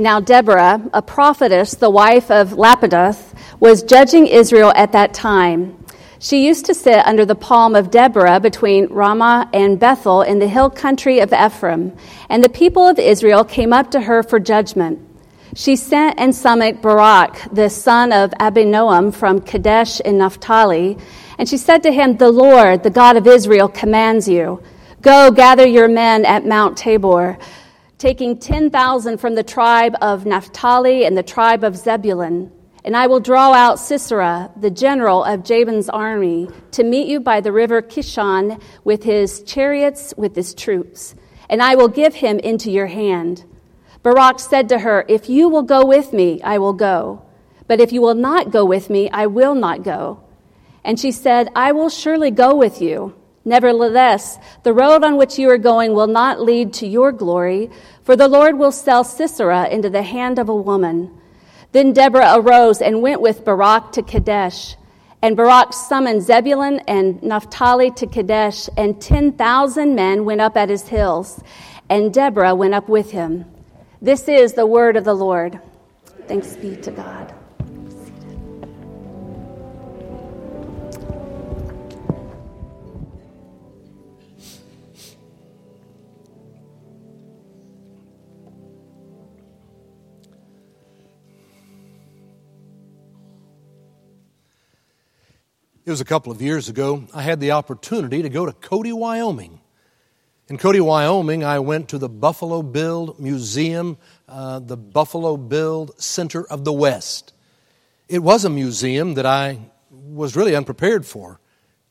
Now, Deborah, a prophetess, the wife of Lapidoth, was judging Israel at that time. She used to sit under the palm of Deborah between Ramah and Bethel in the hill country of Ephraim, and the people of Israel came up to her for judgment. She sent and summoned Barak, the son of Abinoam from Kadesh in Naphtali, and she said to him, The Lord, the God of Israel, commands you Go gather your men at Mount Tabor, taking 10,000 from the tribe of Naphtali and the tribe of Zebulun. And I will draw out Sisera, the general of Jabin's army, to meet you by the river Kishon with his chariots, with his troops. And I will give him into your hand. Barak said to her, If you will go with me, I will go. But if you will not go with me, I will not go. And she said, I will surely go with you. Nevertheless, the road on which you are going will not lead to your glory, for the Lord will sell Sisera into the hand of a woman. Then Deborah arose and went with Barak to Kadesh. And Barak summoned Zebulun and Naphtali to Kadesh, and 10,000 men went up at his hills, and Deborah went up with him. This is the word of the Lord. Thanks be to God. It was a couple of years ago. I had the opportunity to go to Cody, Wyoming. In Cody, Wyoming, I went to the Buffalo Bill Museum, uh, the Buffalo Bill Center of the West. It was a museum that I was really unprepared for.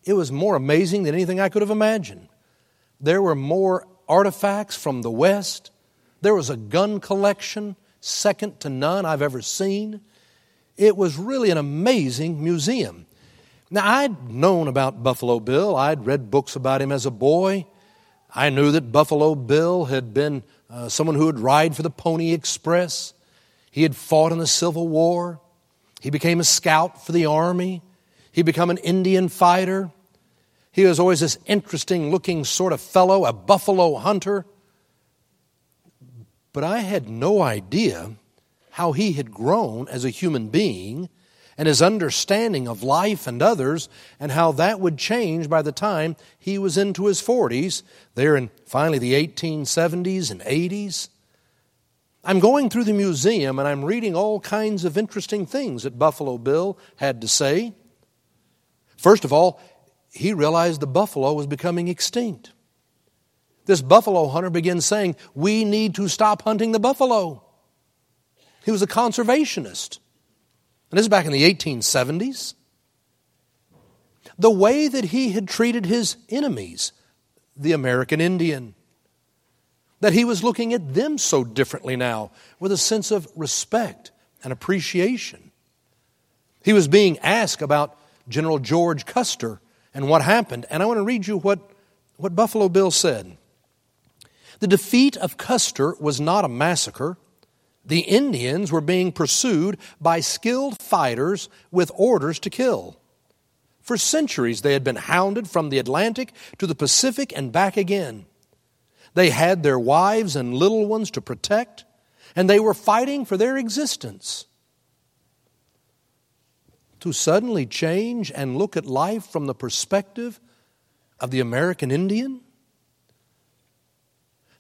It was more amazing than anything I could have imagined. There were more artifacts from the West. There was a gun collection second to none I've ever seen. It was really an amazing museum. Now, I'd known about Buffalo Bill. I'd read books about him as a boy. I knew that Buffalo Bill had been uh, someone who would ride for the Pony Express. He had fought in the Civil War. He became a scout for the Army. He became an Indian fighter. He was always this interesting looking sort of fellow, a buffalo hunter. But I had no idea how he had grown as a human being and his understanding of life and others, and how that would change by the time he was into his 40s, there in finally the 1870s and 80s. I'm going through the museum and I'm reading all kinds of interesting things that Buffalo Bill had to say. First of all, he realized the buffalo was becoming extinct. This buffalo hunter began saying, We need to stop hunting the buffalo. He was a conservationist. And this is back in the 1870s. The way that he had treated his enemies, the American Indian, that he was looking at them so differently now with a sense of respect and appreciation. He was being asked about General George Custer and what happened, and I want to read you what, what Buffalo Bill said. The defeat of Custer was not a massacre, the Indians were being pursued by skilled fighters with orders to kill. For centuries, they had been hounded from the Atlantic to the Pacific and back again. They had their wives and little ones to protect, and they were fighting for their existence. To suddenly change and look at life from the perspective of the American Indian?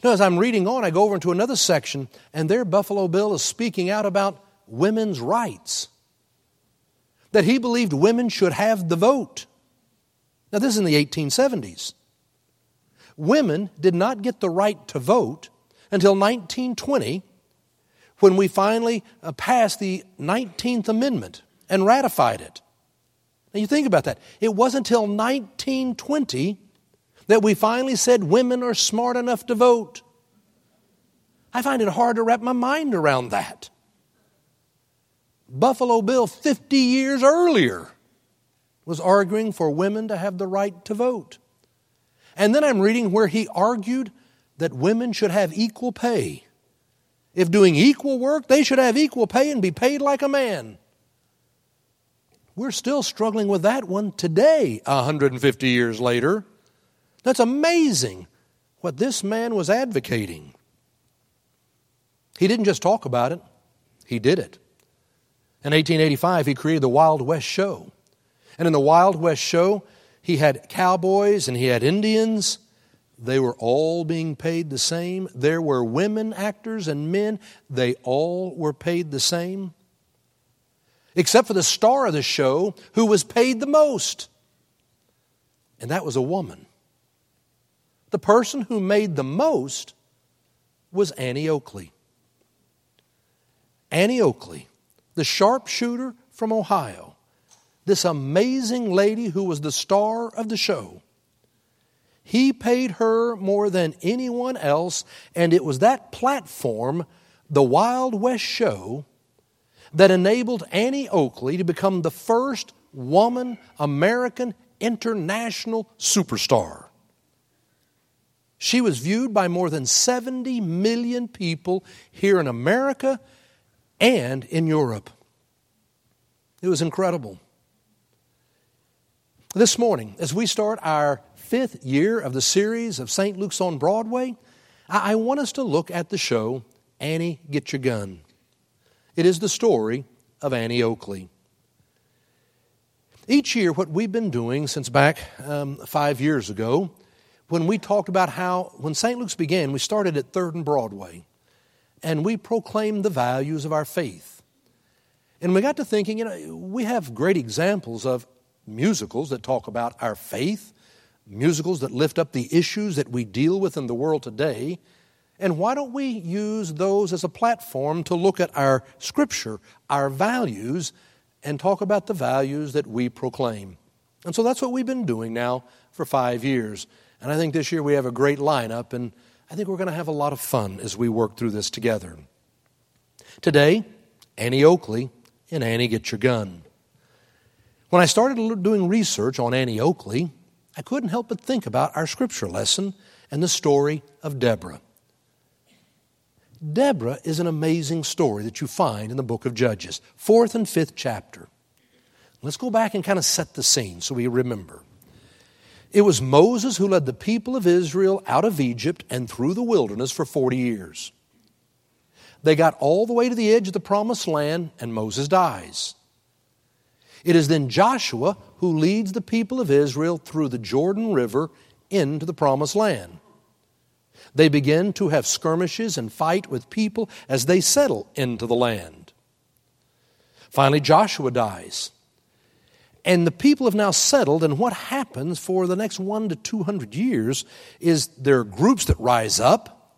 Now, as I'm reading on, I go over into another section, and there Buffalo Bill is speaking out about women's rights. That he believed women should have the vote. Now, this is in the 1870s. Women did not get the right to vote until 1920 when we finally uh, passed the 19th Amendment and ratified it. Now, you think about that. It wasn't until 1920 that we finally said women are smart enough to vote. I find it hard to wrap my mind around that. Buffalo Bill, 50 years earlier, was arguing for women to have the right to vote. And then I'm reading where he argued that women should have equal pay. If doing equal work, they should have equal pay and be paid like a man. We're still struggling with that one today, 150 years later. That's amazing what this man was advocating. He didn't just talk about it, he did it. In 1885, he created the Wild West Show. And in the Wild West Show, he had cowboys and he had Indians. They were all being paid the same. There were women actors and men. They all were paid the same. Except for the star of the show who was paid the most. And that was a woman. The person who made the most was Annie Oakley. Annie Oakley, the sharpshooter from Ohio, this amazing lady who was the star of the show. He paid her more than anyone else, and it was that platform, the Wild West Show, that enabled Annie Oakley to become the first woman American international superstar. She was viewed by more than 70 million people here in America and in Europe. It was incredible. This morning, as we start our fifth year of the series of St. Luke's on Broadway, I want us to look at the show Annie Get Your Gun. It is the story of Annie Oakley. Each year, what we've been doing since back um, five years ago, when we talked about how, when St. Luke's began, we started at 3rd and Broadway, and we proclaimed the values of our faith. And we got to thinking, you know, we have great examples of musicals that talk about our faith, musicals that lift up the issues that we deal with in the world today. And why don't we use those as a platform to look at our scripture, our values, and talk about the values that we proclaim? And so that's what we've been doing now for five years. And I think this year we have a great lineup, and I think we're going to have a lot of fun as we work through this together. Today, Annie Oakley and Annie Get Your Gun. When I started doing research on Annie Oakley, I couldn't help but think about our scripture lesson and the story of Deborah. Deborah is an amazing story that you find in the book of Judges, fourth and fifth chapter. Let's go back and kind of set the scene so we remember. It was Moses who led the people of Israel out of Egypt and through the wilderness for 40 years. They got all the way to the edge of the promised land, and Moses dies. It is then Joshua who leads the people of Israel through the Jordan River into the promised land. They begin to have skirmishes and fight with people as they settle into the land. Finally, Joshua dies. And the people have now settled, and what happens for the next one to 200 years is there are groups that rise up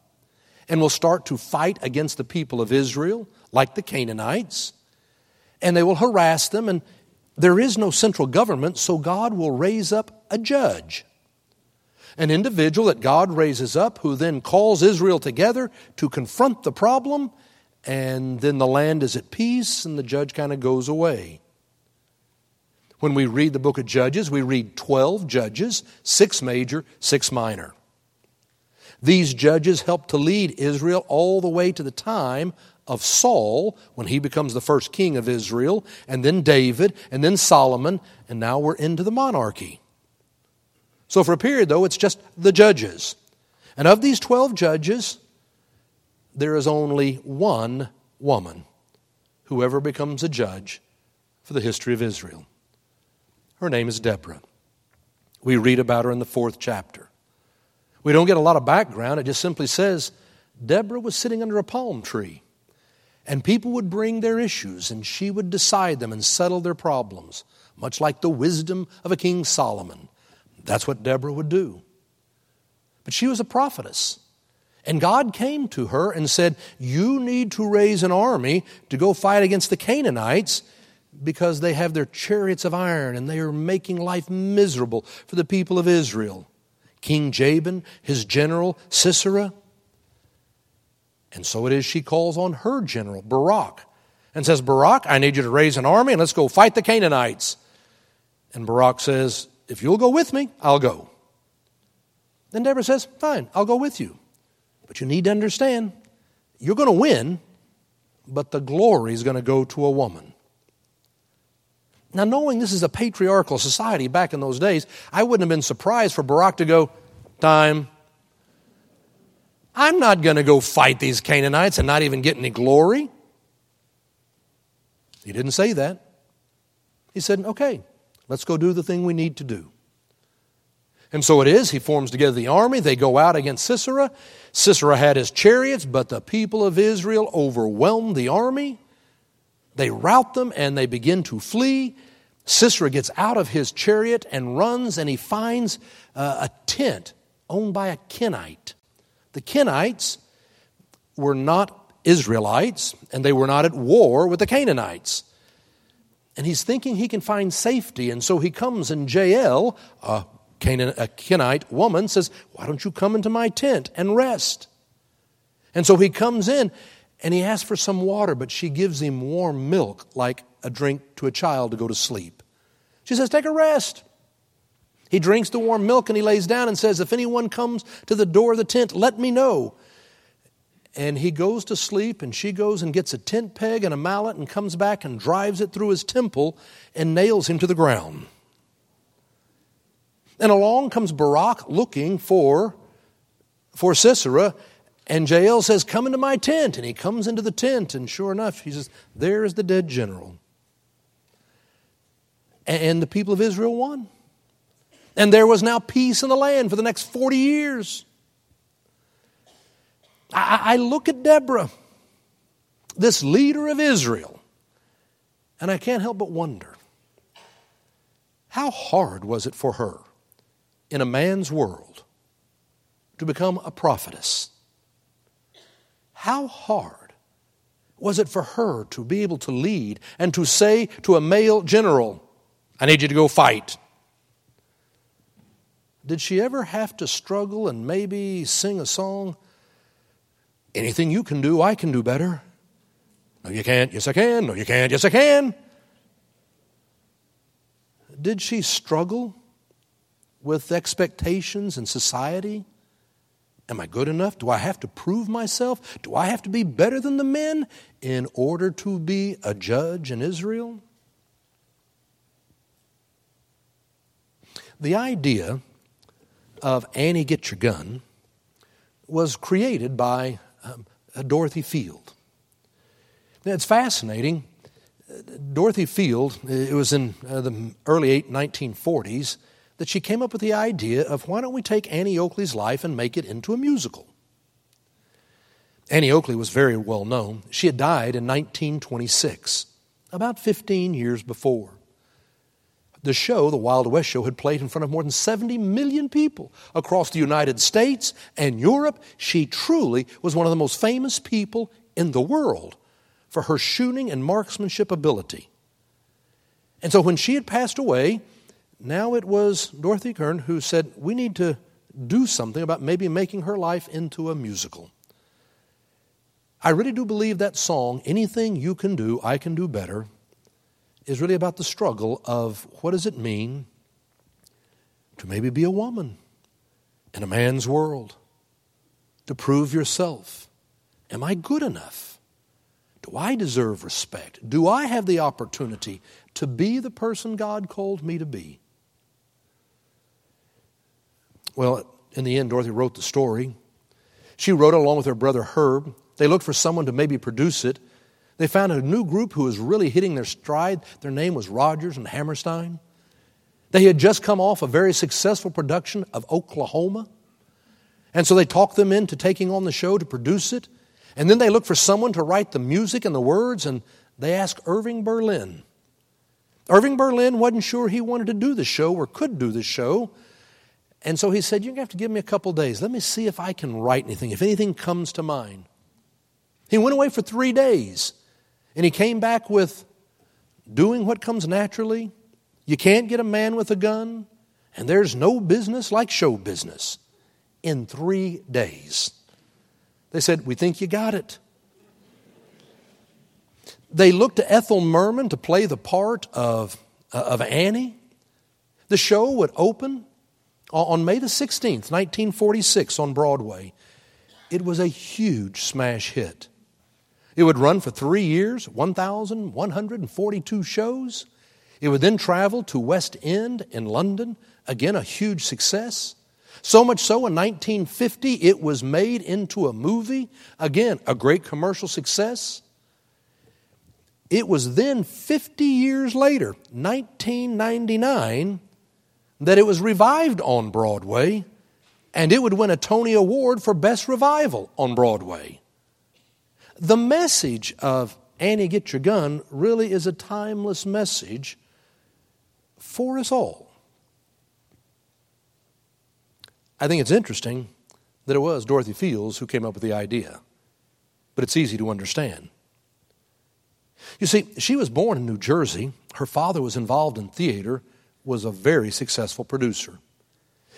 and will start to fight against the people of Israel, like the Canaanites, and they will harass them. And there is no central government, so God will raise up a judge. An individual that God raises up who then calls Israel together to confront the problem, and then the land is at peace and the judge kind of goes away. When we read the book of Judges, we read 12 judges, six major, six minor. These judges helped to lead Israel all the way to the time of Saul, when he becomes the first king of Israel, and then David, and then Solomon, and now we're into the monarchy. So, for a period, though, it's just the judges. And of these 12 judges, there is only one woman who ever becomes a judge for the history of Israel. Her name is Deborah. We read about her in the fourth chapter. We don't get a lot of background, it just simply says Deborah was sitting under a palm tree, and people would bring their issues, and she would decide them and settle their problems, much like the wisdom of a King Solomon. That's what Deborah would do. But she was a prophetess. And God came to her and said, You need to raise an army to go fight against the Canaanites because they have their chariots of iron and they are making life miserable for the people of Israel. King Jabin, his general, Sisera. And so it is she calls on her general, Barak, and says, Barak, I need you to raise an army and let's go fight the Canaanites. And Barak says, If you'll go with me, I'll go. Then Deborah says, Fine, I'll go with you. But you need to understand, you're going to win, but the glory is going to go to a woman. Now, knowing this is a patriarchal society back in those days, I wouldn't have been surprised for Barak to go, Time. I'm not going to go fight these Canaanites and not even get any glory. He didn't say that. He said, okay, let's go do the thing we need to do. And so it is. He forms together the army. They go out against Sisera. Sisera had his chariots, but the people of Israel overwhelmed the army. They rout them and they begin to flee. Sisera gets out of his chariot and runs, and he finds uh, a tent owned by a Kenite. The Kenites were not Israelites, and they were not at war with the Canaanites. And he's thinking he can find safety, and so he comes, and Jael, a, Canaan, a Kenite woman, says, Why don't you come into my tent and rest? And so he comes in, and he asks for some water, but she gives him warm milk like a drink to a child to go to sleep. She says, Take a rest. He drinks the warm milk and he lays down and says, If anyone comes to the door of the tent, let me know. And he goes to sleep, and she goes and gets a tent peg and a mallet and comes back and drives it through his temple and nails him to the ground. And along comes Barak looking for, for Sisera, and Jael says, Come into my tent. And he comes into the tent, and sure enough, he says, There is the dead general. And the people of Israel won. And there was now peace in the land for the next 40 years. I, I look at Deborah, this leader of Israel, and I can't help but wonder how hard was it for her in a man's world to become a prophetess? How hard was it for her to be able to lead and to say to a male general, I need you to go fight? Did she ever have to struggle and maybe sing a song? Anything you can do, I can do better. No, you can't. Yes, I can. No, you can't. Yes, I can. Did she struggle with expectations in society? Am I good enough? Do I have to prove myself? Do I have to be better than the men in order to be a judge in Israel? The idea of Annie Get Your Gun was created by um, Dorothy Field. Now, it's fascinating. Dorothy Field, it was in uh, the early 1940s, that she came up with the idea of why don't we take Annie Oakley's life and make it into a musical? Annie Oakley was very well known. She had died in 1926, about 15 years before. The show, the Wild West show, had played in front of more than 70 million people across the United States and Europe. She truly was one of the most famous people in the world for her shooting and marksmanship ability. And so when she had passed away, now it was Dorothy Kern who said, We need to do something about maybe making her life into a musical. I really do believe that song, Anything You Can Do, I Can Do Better, is really about the struggle of what does it mean to maybe be a woman in a man's world, to prove yourself. Am I good enough? Do I deserve respect? Do I have the opportunity to be the person God called me to be? Well, in the end, Dorothy wrote the story. She wrote it along with her brother Herb. They looked for someone to maybe produce it. They found a new group who was really hitting their stride. Their name was Rodgers and Hammerstein. They had just come off a very successful production of Oklahoma. And so they talked them into taking on the show to produce it. And then they looked for someone to write the music and the words, and they asked Irving Berlin. Irving Berlin wasn't sure he wanted to do the show or could do the show. And so he said, You're going to have to give me a couple days. Let me see if I can write anything, if anything comes to mind. He went away for three days. And he came back with doing what comes naturally. You can't get a man with a gun, and there's no business like show business in three days. They said, We think you got it. They looked to Ethel Merman to play the part of, uh, of Annie. The show would open on May the 16th, 1946, on Broadway. It was a huge smash hit. It would run for three years, 1,142 shows. It would then travel to West End in London, again, a huge success. So much so in 1950 it was made into a movie. Again, a great commercial success. It was then 50 years later, 1999, that it was revived on Broadway and it would win a Tony Award for Best Revival on Broadway. The message of Annie Get Your Gun really is a timeless message for us all. I think it's interesting that it was Dorothy Fields who came up with the idea, but it's easy to understand. You see, she was born in New Jersey. Her father was involved in theater, was a very successful producer.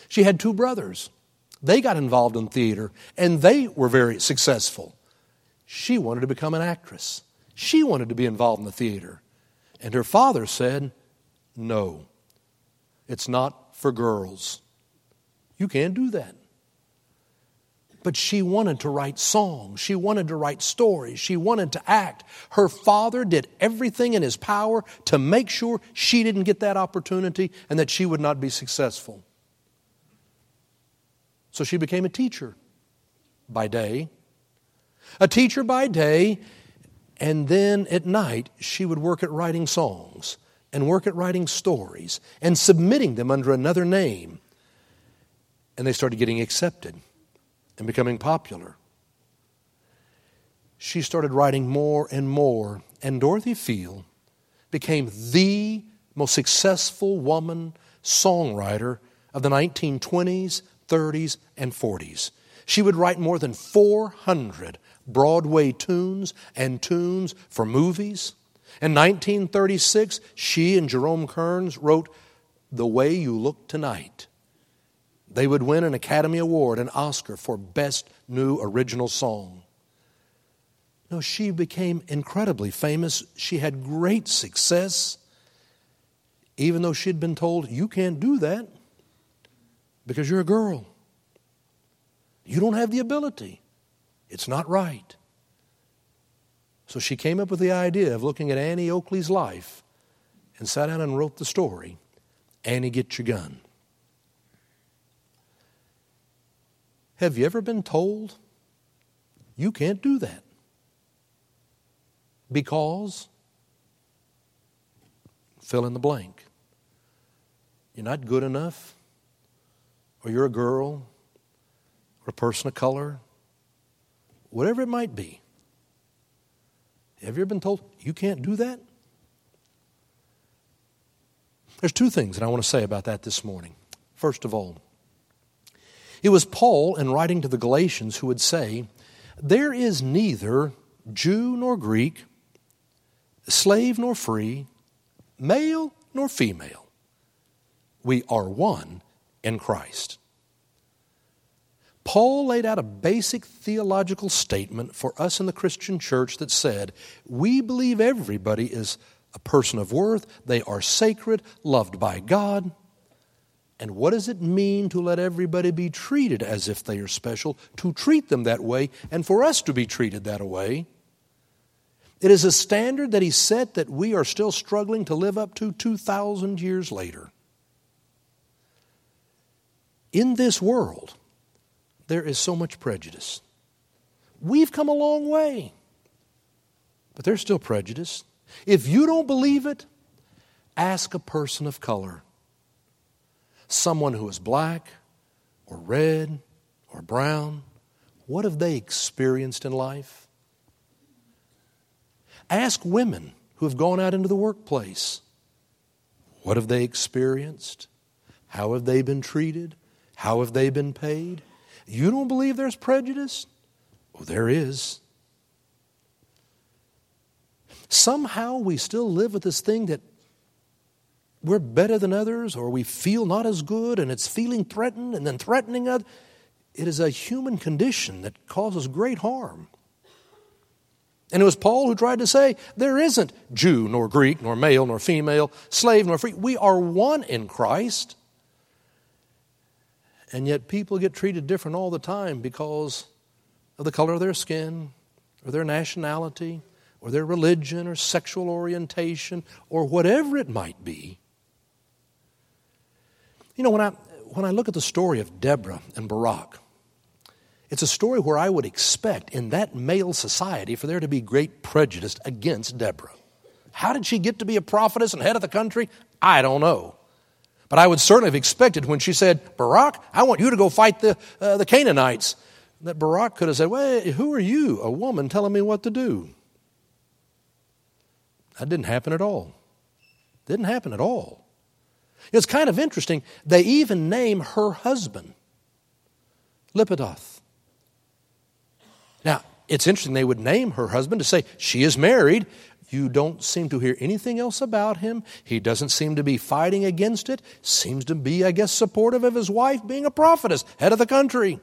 She had two brothers. They got involved in theater, and they were very successful. She wanted to become an actress. She wanted to be involved in the theater. And her father said, No, it's not for girls. You can't do that. But she wanted to write songs. She wanted to write stories. She wanted to act. Her father did everything in his power to make sure she didn't get that opportunity and that she would not be successful. So she became a teacher by day, a teacher by day, and then at night she would work at writing songs and work at writing stories and submitting them under another name. And they started getting accepted and becoming popular. She started writing more and more, and Dorothy Field became the most successful woman songwriter of the 1920s, 30s, and 40s. She would write more than 400 Broadway tunes and tunes for movies. In 1936, she and Jerome Kern wrote The Way You Look Tonight. They would win an Academy Award, an Oscar for Best New Original Song. No, she became incredibly famous. She had great success, even though she'd been told, You can't do that because you're a girl. You don't have the ability. It's not right. So she came up with the idea of looking at Annie Oakley's life and sat down and wrote the story Annie, Get Your Gun. Have you ever been told you can't do that? Because fill in the blank. You're not good enough, or you're a girl, or a person of color, whatever it might be. Have you ever been told you can't do that? There's two things that I want to say about that this morning. First of all, it was Paul, in writing to the Galatians, who would say, There is neither Jew nor Greek, slave nor free, male nor female. We are one in Christ. Paul laid out a basic theological statement for us in the Christian church that said, We believe everybody is a person of worth, they are sacred, loved by God. And what does it mean to let everybody be treated as if they are special, to treat them that way, and for us to be treated that way? It is a standard that he set that we are still struggling to live up to 2,000 years later. In this world, there is so much prejudice. We've come a long way, but there's still prejudice. If you don't believe it, ask a person of color, someone who is black or red or brown. What have they experienced in life? Ask women who have gone out into the workplace. What have they experienced? How have they been treated? How have they been paid? You don't believe there's prejudice? Well, there is. Somehow we still live with this thing that we're better than others or we feel not as good and it's feeling threatened and then threatening others. It is a human condition that causes great harm. And it was Paul who tried to say there isn't Jew nor Greek nor male nor female, slave nor free. We are one in Christ. And yet people get treated different all the time because of the color of their skin, or their nationality, or their religion, or sexual orientation, or whatever it might be. You know, when I, when I look at the story of Deborah and Barak, it's a story where I would expect in that male society for there to be great prejudice against Deborah. How did she get to be a prophetess and head of the country? I don't know. But I would certainly have expected when she said, Barak, I want you to go fight the, uh, the Canaanites, that Barak could have said, Well, who are you, a woman, telling me what to do? That didn't happen at all. Didn't happen at all. It's kind of interesting. They even name her husband, Lapidoth. Now, it's interesting they would name her husband to say she is married. You don't seem to hear anything else about him. He doesn't seem to be fighting against it. Seems to be, I guess, supportive of his wife being a prophetess, head of the country.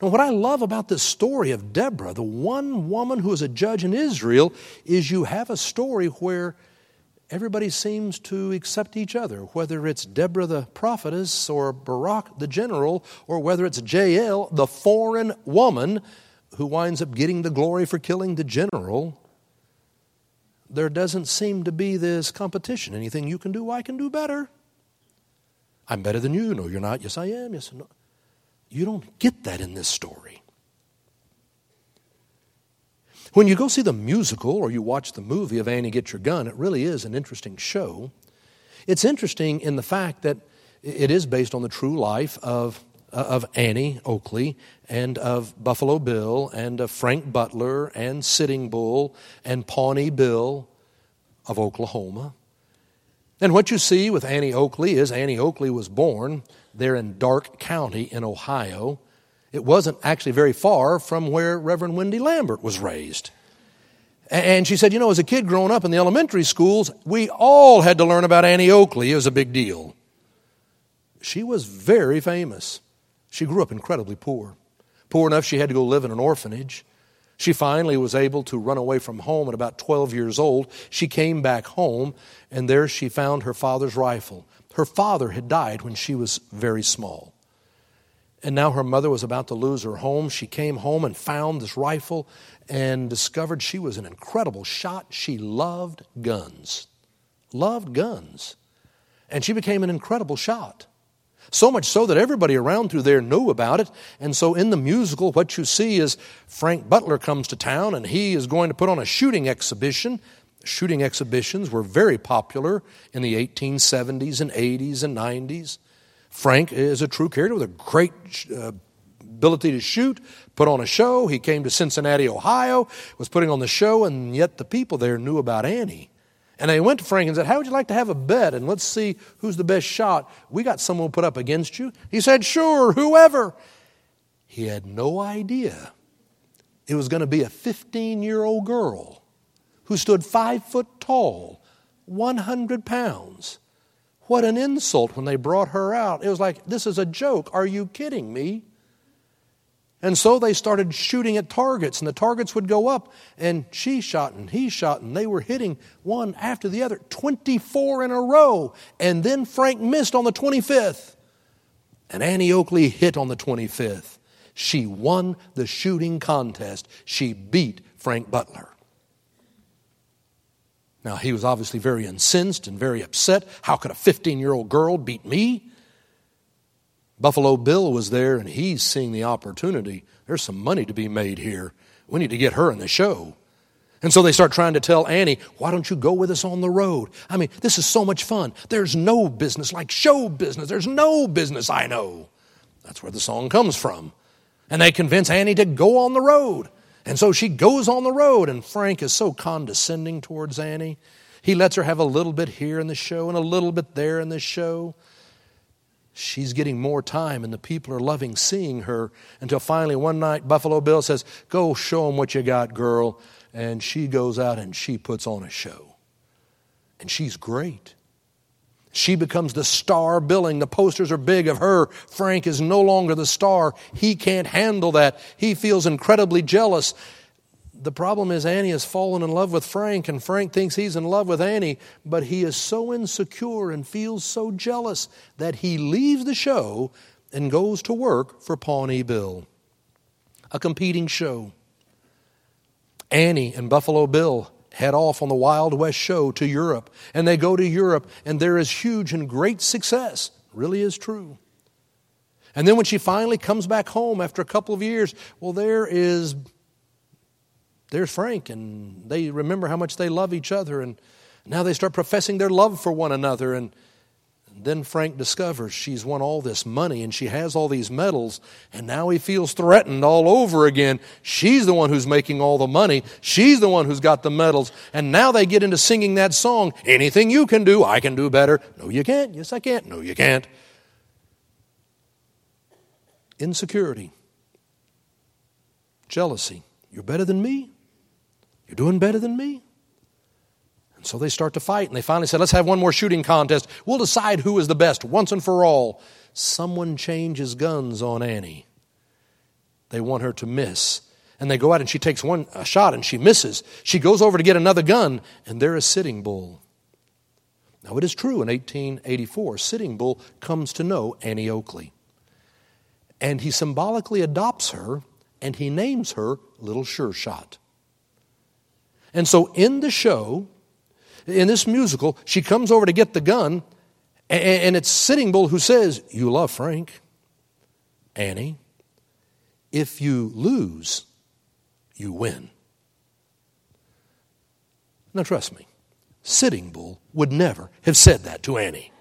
Now, what I love about this story of Deborah, the one woman who is a judge in Israel, is you have a story where everybody seems to accept each other, whether it's Deborah the prophetess or Barak the general, or whether it's Jael, the foreign woman who winds up getting the glory for killing the general. There doesn't seem to be this competition. Anything you can do, I can do better. I'm better than you. No, you're not. Yes, I am. Yes, no. You don't get that in this story. When you go see the musical or you watch the movie of Annie Get Your Gun, it really is an interesting show. It's interesting in the fact that it is based on the true life of, uh, of Annie Oakley and of Buffalo Bill and of Frank Butler and Sitting Bull and Pawnee Bill of Oklahoma. And what you see with Annie Oakley is Annie Oakley was born there in Darke County in Ohio. It wasn't actually very far from where Reverend Wendy Lambert was raised. And she said, You know, as a kid growing up in the elementary schools, we all had to learn about Annie Oakley. It was a big deal. She was very famous. She grew up incredibly poor. Poor enough she had to go live in an orphanage. She finally was able to run away from home at about 12 years old. She came back home, and there she found her father's rifle. Her father had died when she was very small. And now her mother was about to lose her home. She came home and found this rifle and discovered she was an incredible shot. She loved guns. Loved guns. And she became an incredible shot. So much so that everybody around through there knew about it. And so in the musical, what you see is Frank Butler comes to town and he is going to put on a shooting exhibition. Shooting exhibitions were very popular in the 1870s and 80s and 90s. Frank is a true character with a great uh, ability to shoot, put on a show. He came to Cincinnati, Ohio, was putting on the show, and yet the people there knew about Annie. And they went to Frank and said, How would you like to have a bet? And let's see who's the best shot. We got someone put up against you. He said, Sure, whoever. He had no idea it was going to be a 15 year old girl who stood five foot tall, 100 pounds, what an insult when they brought her out. It was like, this is a joke. Are you kidding me? And so they started shooting at targets, and the targets would go up, and she shot and he shot, and they were hitting one after the other, 24 in a row. And then Frank missed on the 25th, and Annie Oakley hit on the 25th. She won the shooting contest. She beat Frank Butler. Now, he was obviously very incensed and very upset. How could a 15 year old girl beat me? Buffalo Bill was there and he's seeing the opportunity. There's some money to be made here. We need to get her in the show. And so they start trying to tell Annie, why don't you go with us on the road? I mean, this is so much fun. There's no business like show business. There's no business I know. That's where the song comes from. And they convince Annie to go on the road. And so she goes on the road, and Frank is so condescending towards Annie. He lets her have a little bit here in the show and a little bit there in the show. She's getting more time, and the people are loving seeing her until finally one night Buffalo Bill says, Go show them what you got, girl. And she goes out and she puts on a show. And she's great. She becomes the star billing. The posters are big of her. Frank is no longer the star. He can't handle that. He feels incredibly jealous. The problem is, Annie has fallen in love with Frank, and Frank thinks he's in love with Annie, but he is so insecure and feels so jealous that he leaves the show and goes to work for Pawnee Bill, a competing show. Annie and Buffalo Bill head off on the Wild West show to Europe. And they go to Europe, and there is huge and great success. Really is true. And then when she finally comes back home after a couple of years, well, there is there's Frank, and they remember how much they love each other, and now they start professing their love for one another. And then Frank discovers she's won all this money and she has all these medals, and now he feels threatened all over again. She's the one who's making all the money, she's the one who's got the medals, and now they get into singing that song Anything you can do, I can do better. No, you can't. Yes, I can't. No, you can't. Insecurity, jealousy. You're better than me. You're doing better than me. So they start to fight, and they finally said, Let's have one more shooting contest. We'll decide who is the best once and for all. Someone changes guns on Annie. They want her to miss. And they go out and she takes one shot and she misses. She goes over to get another gun, and they're a sitting bull. Now, it is true in 1884, Sitting Bull comes to know Annie Oakley. And he symbolically adopts her and he names her Little Sure Shot. And so in the show, in this musical, she comes over to get the gun, and it's Sitting Bull who says, You love Frank, Annie. If you lose, you win. Now, trust me, Sitting Bull would never have said that to Annie.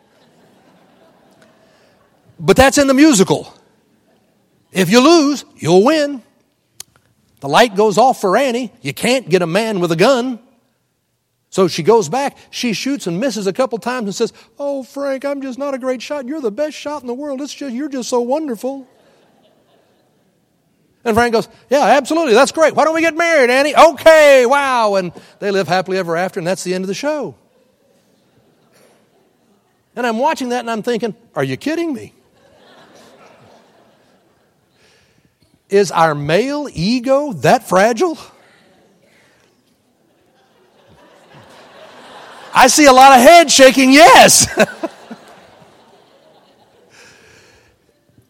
But that's in the musical. If you lose, you'll win. The light goes off for Annie. You can't get a man with a gun. So she goes back, she shoots and misses a couple times and says, Oh, Frank, I'm just not a great shot. You're the best shot in the world. It's just, you're just so wonderful. And Frank goes, Yeah, absolutely. That's great. Why don't we get married, Annie? Okay, wow. And they live happily ever after, and that's the end of the show. And I'm watching that and I'm thinking, Are you kidding me? Is our male ego that fragile? I see a lot of heads shaking yes.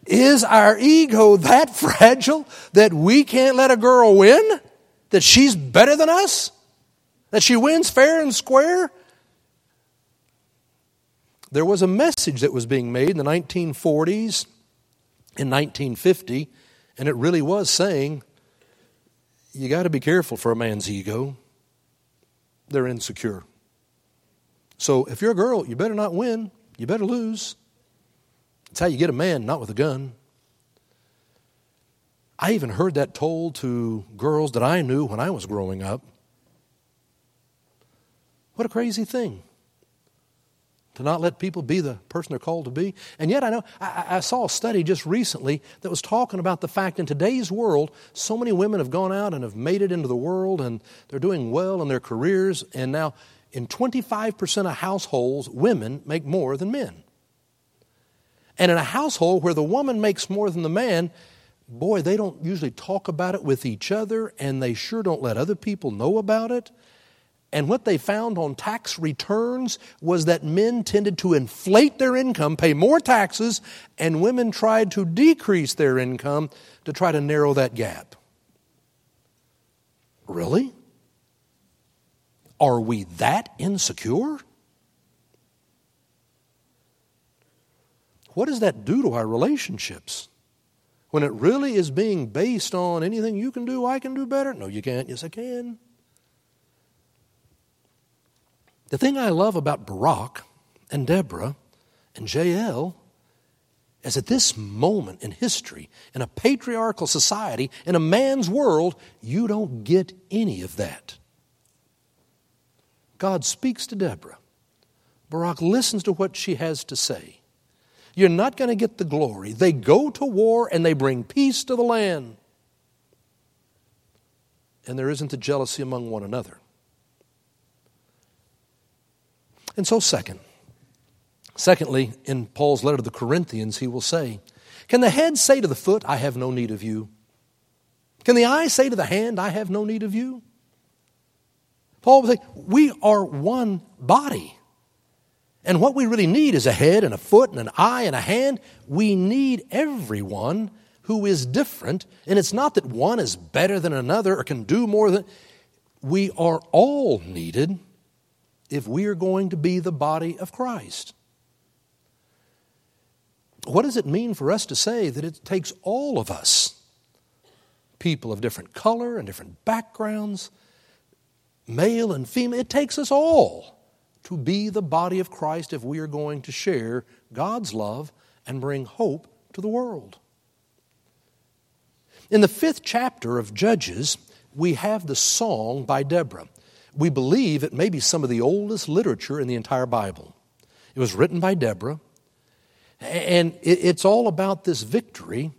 Is our ego that fragile that we can't let a girl win? That she's better than us? That she wins fair and square? There was a message that was being made in the 1940s, in 1950, and it really was saying, you got to be careful for a man's ego. They're insecure. So if you're a girl, you better not win. You better lose. It's how you get a man, not with a gun. I even heard that told to girls that I knew when I was growing up. What a crazy thing to not let people be the person they're called to be. And yet, I know I, I, saw a study just recently that was talking about the fact in today's world, so many women have gone out and have made it into the world and they're doing well in their careers. And now, in 25% of households, women make more than men. And in a household where the woman makes more than the man, boy, they don't usually talk about it with each other and they sure don't let other people know about it. And what they found on tax returns was that men tended to inflate their income, pay more taxes, and women tried to decrease their income to try to narrow that gap. Really? Are we that insecure? What does that do to our relationships? When it really is being based on anything you can do, I can do better? No, you can't. Yes, I can. The thing I love about Barak and Deborah and Jael is at this moment in history, in a patriarchal society, in a man's world, you don't get any of that. God speaks to Deborah. Barak listens to what she has to say. You're not going to get the glory. They go to war and they bring peace to the land. And there isn't the jealousy among one another. And so, second, secondly, in Paul's letter to the Corinthians, he will say, Can the head say to the foot, I have no need of you? Can the eye say to the hand, I have no need of you? Paul will say, We are one body. And what we really need is a head and a foot and an eye and a hand. We need everyone who is different. And it's not that one is better than another or can do more than. we are all needed if we are going to be the body of Christ. What does it mean for us to say that it takes all of us, people of different color and different backgrounds, male and female, it takes us all to be the body of Christ if we are going to share God's love and bring hope to the world. In the fifth chapter of Judges, we have the song by Deborah. We believe it may be some of the oldest literature in the entire Bible. It was written by Deborah, and it's all about this victory.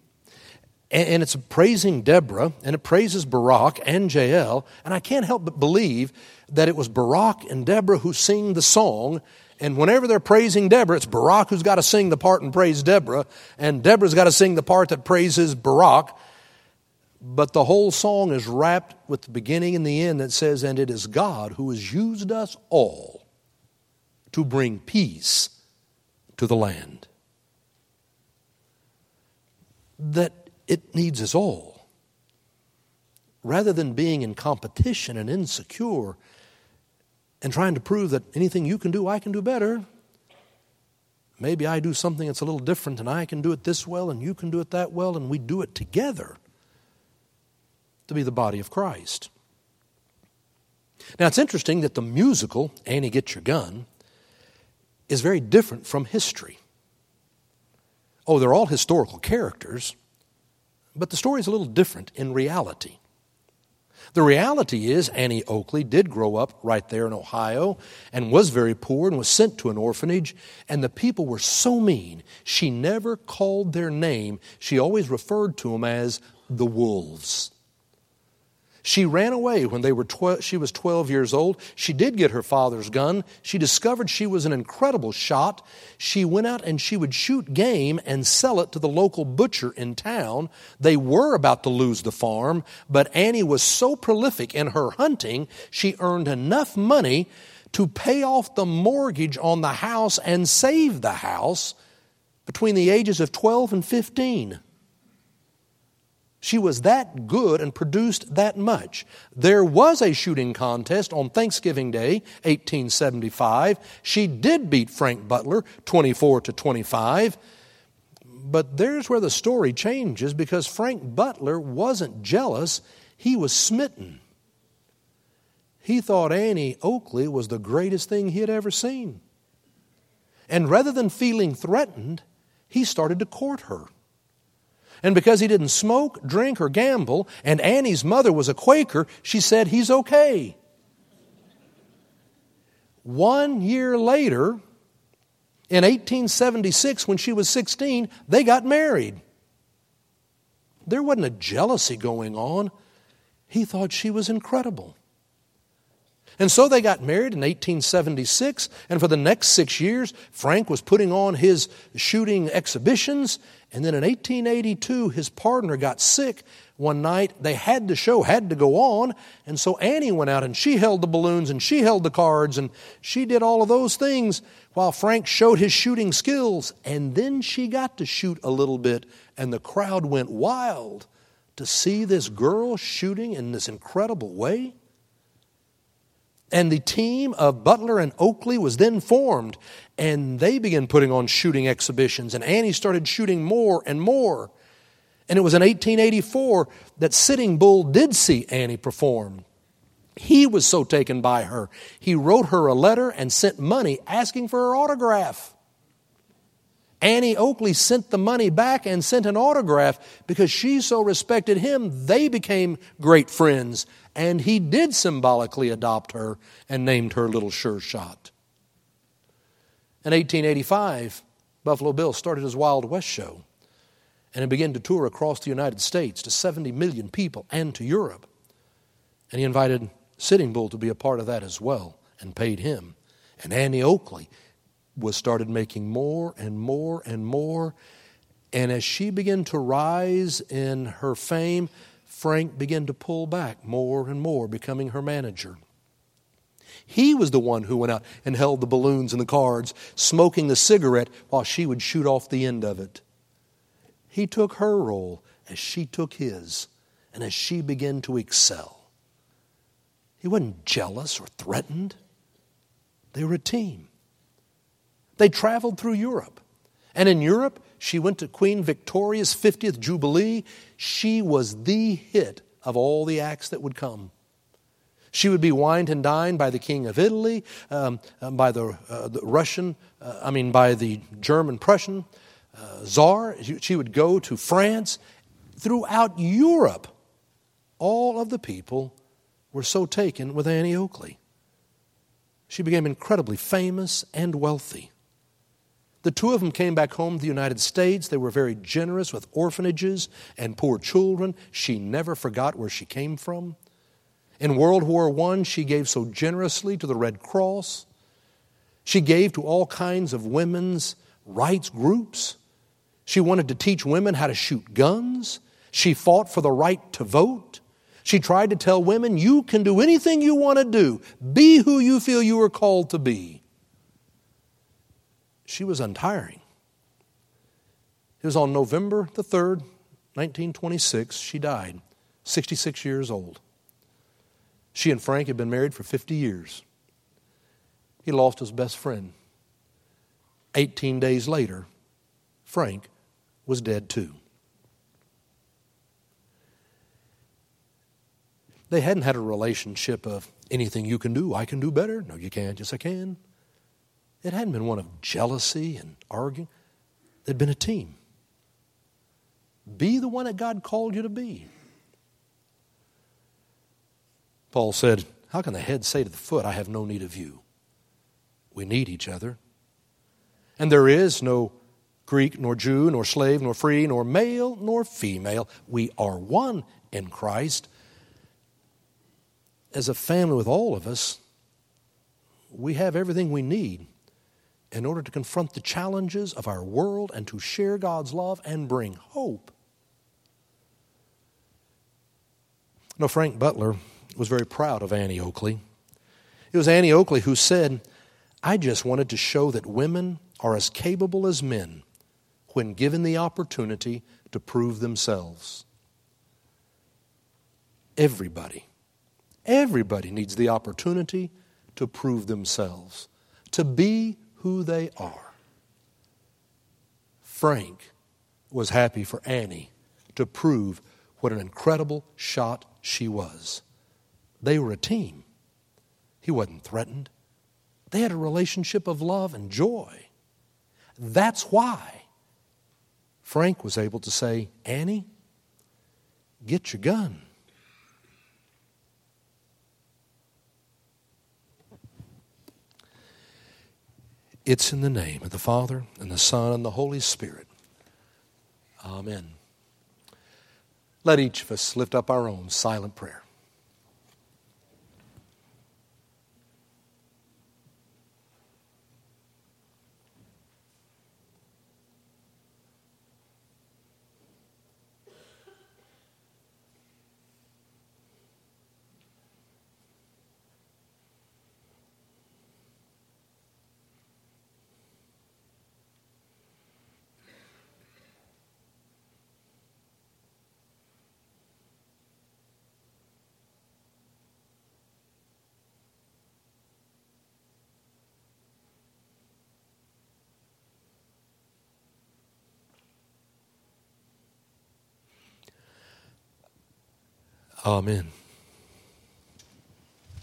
And it's praising Deborah, and it praises Barak and Jael. And I can't help but believe that it was Barak and Deborah who sing the song. And whenever they're praising Deborah, it's Barak who's got to sing the part and praise Deborah, and Deborah's got to sing the part that praises Barak. But the whole song is wrapped with the beginning and the end that says, And it is God who has used us all to bring peace to the land. That it needs us all. Rather than being in competition and insecure and trying to prove that anything you can do, I can do better. Maybe I do something that's a little different and I can do it this well and you can do it that well and we do it together to be the body of Christ. Now, it's interesting that the musical, Annie Get Your Gun, is very different from history. Oh, they're all historical characters, but the story is a little different in reality. The reality is, Annie Oakley did grow up right there in Ohio and was very poor and was sent to an orphanage, and the people were so mean, she never called their name. She always referred to them as the wolves. She ran away when they were she was 12 years old. She did get her father's gun. She discovered she was an incredible shot. She went out and she would shoot game and sell it to the local butcher in town. They were about to lose the farm, but Annie was so prolific in her hunting, she earned enough money to pay off the mortgage on the house and save the house between the ages of 12 and 15. She was that good and produced that much. There was a shooting contest on Thanksgiving Day, 1875. She did beat Frank Butler 24 to 25. But there's where the story changes because Frank Butler wasn't jealous, he was smitten. He thought Annie Oakley was the greatest thing he had ever seen. And rather than feeling threatened, he started to court her. And because he didn't smoke, drink, or gamble, and Annie's mother was a Quaker, she said he's okay. One year later, in 1876, when she was 16, they got married. There wasn't a jealousy going on. He thought she was incredible. And so they got married in 1876, and for the next six years, Frank was putting on his shooting exhibitions. And then in 1882, his partner got sick one night. They had the show, had to go on. And so Annie went out and she held the balloons and she held the cards and she did all of those things while Frank showed his shooting skills. And then she got to shoot a little bit, and the crowd went wild to see this girl shooting in this incredible way. And the team of Butler and Oakley was then formed, and they began putting on shooting exhibitions, and Annie started shooting more and more. And it was in 1884 that Sitting Bull did see Annie perform. He was so taken by her, he wrote her a letter and sent money asking for her autograph. Annie Oakley sent the money back and sent an autograph because she so respected him, they became great friends and he did symbolically adopt her and named her Little Sure Shot. In 1885, Buffalo Bill started his Wild West show, and it began to tour across the United States to 70 million people and to Europe. And he invited Sitting Bull to be a part of that as well and paid him. And Annie Oakley was started making more and more and more. And as she began to rise in her fame, Frank began to pull back more and more, becoming her manager. He was the one who went out and held the balloons and the cards, smoking the cigarette while she would shoot off the end of it. He took her role as she took his, and as she began to excel. He wasn't jealous or threatened. They were a team. They traveled through Europe. And in Europe, she went to Queen Victoria's 50th Jubilee. She was the hit of all the acts that would come. She would be wined and dined by the King of Italy, um, um by the, uh, the Russian, uh, I mean, by the German Prussian uh, Czar. She would go to France. Throughout Europe, all of the people were so taken with Annie Oakley. She became incredibly famous and wealthy. The two of them came back home to the United States. They were very generous with orphanages and poor children. She never forgot where she came from. In World War I, she gave so generously to the Red Cross. She gave to all kinds of women's rights groups. She wanted to teach women how to shoot guns. She fought for the right to vote. She tried to tell women, you can do anything you want to do. Be who you feel you are called to be. She was untiring. It was on November the 3rd, 1926, she died, 66 years old. She and Frank had been married for 50 years. He lost his best friend. 18 days later, Frank was dead too. They hadn't had a relationship of anything you can do, I can do better. No, you can't. Yes, I can. It hadn't been one of jealousy and arguing. They'd been a team. Be the one that God called you to be. Paul said, How can the head say to the foot, I have no need of you? We need each other. And there is no Greek, nor Jew, nor slave, nor free, nor male, nor female. We are one in Christ. As a family with all of us, we have everything we need in order to confront the challenges of our world and to share God's love and bring hope. No, Frank Butler was very proud of Annie Oakley. It was Annie Oakley who said, I just wanted to show that women are as capable as men when given the opportunity to prove themselves. Everybody, everybody needs the opportunity to prove themselves, to be who they are. Frank was happy for Annie to prove what an incredible shot she was. They were a team. He wasn't threatened. They had a relationship of love and joy. That's why Frank was able to say, Annie, get your gun. It's in the name of the Father, and the Son, and the Holy Spirit. Amen. Let each of us lift up our own silent prayer. Amen.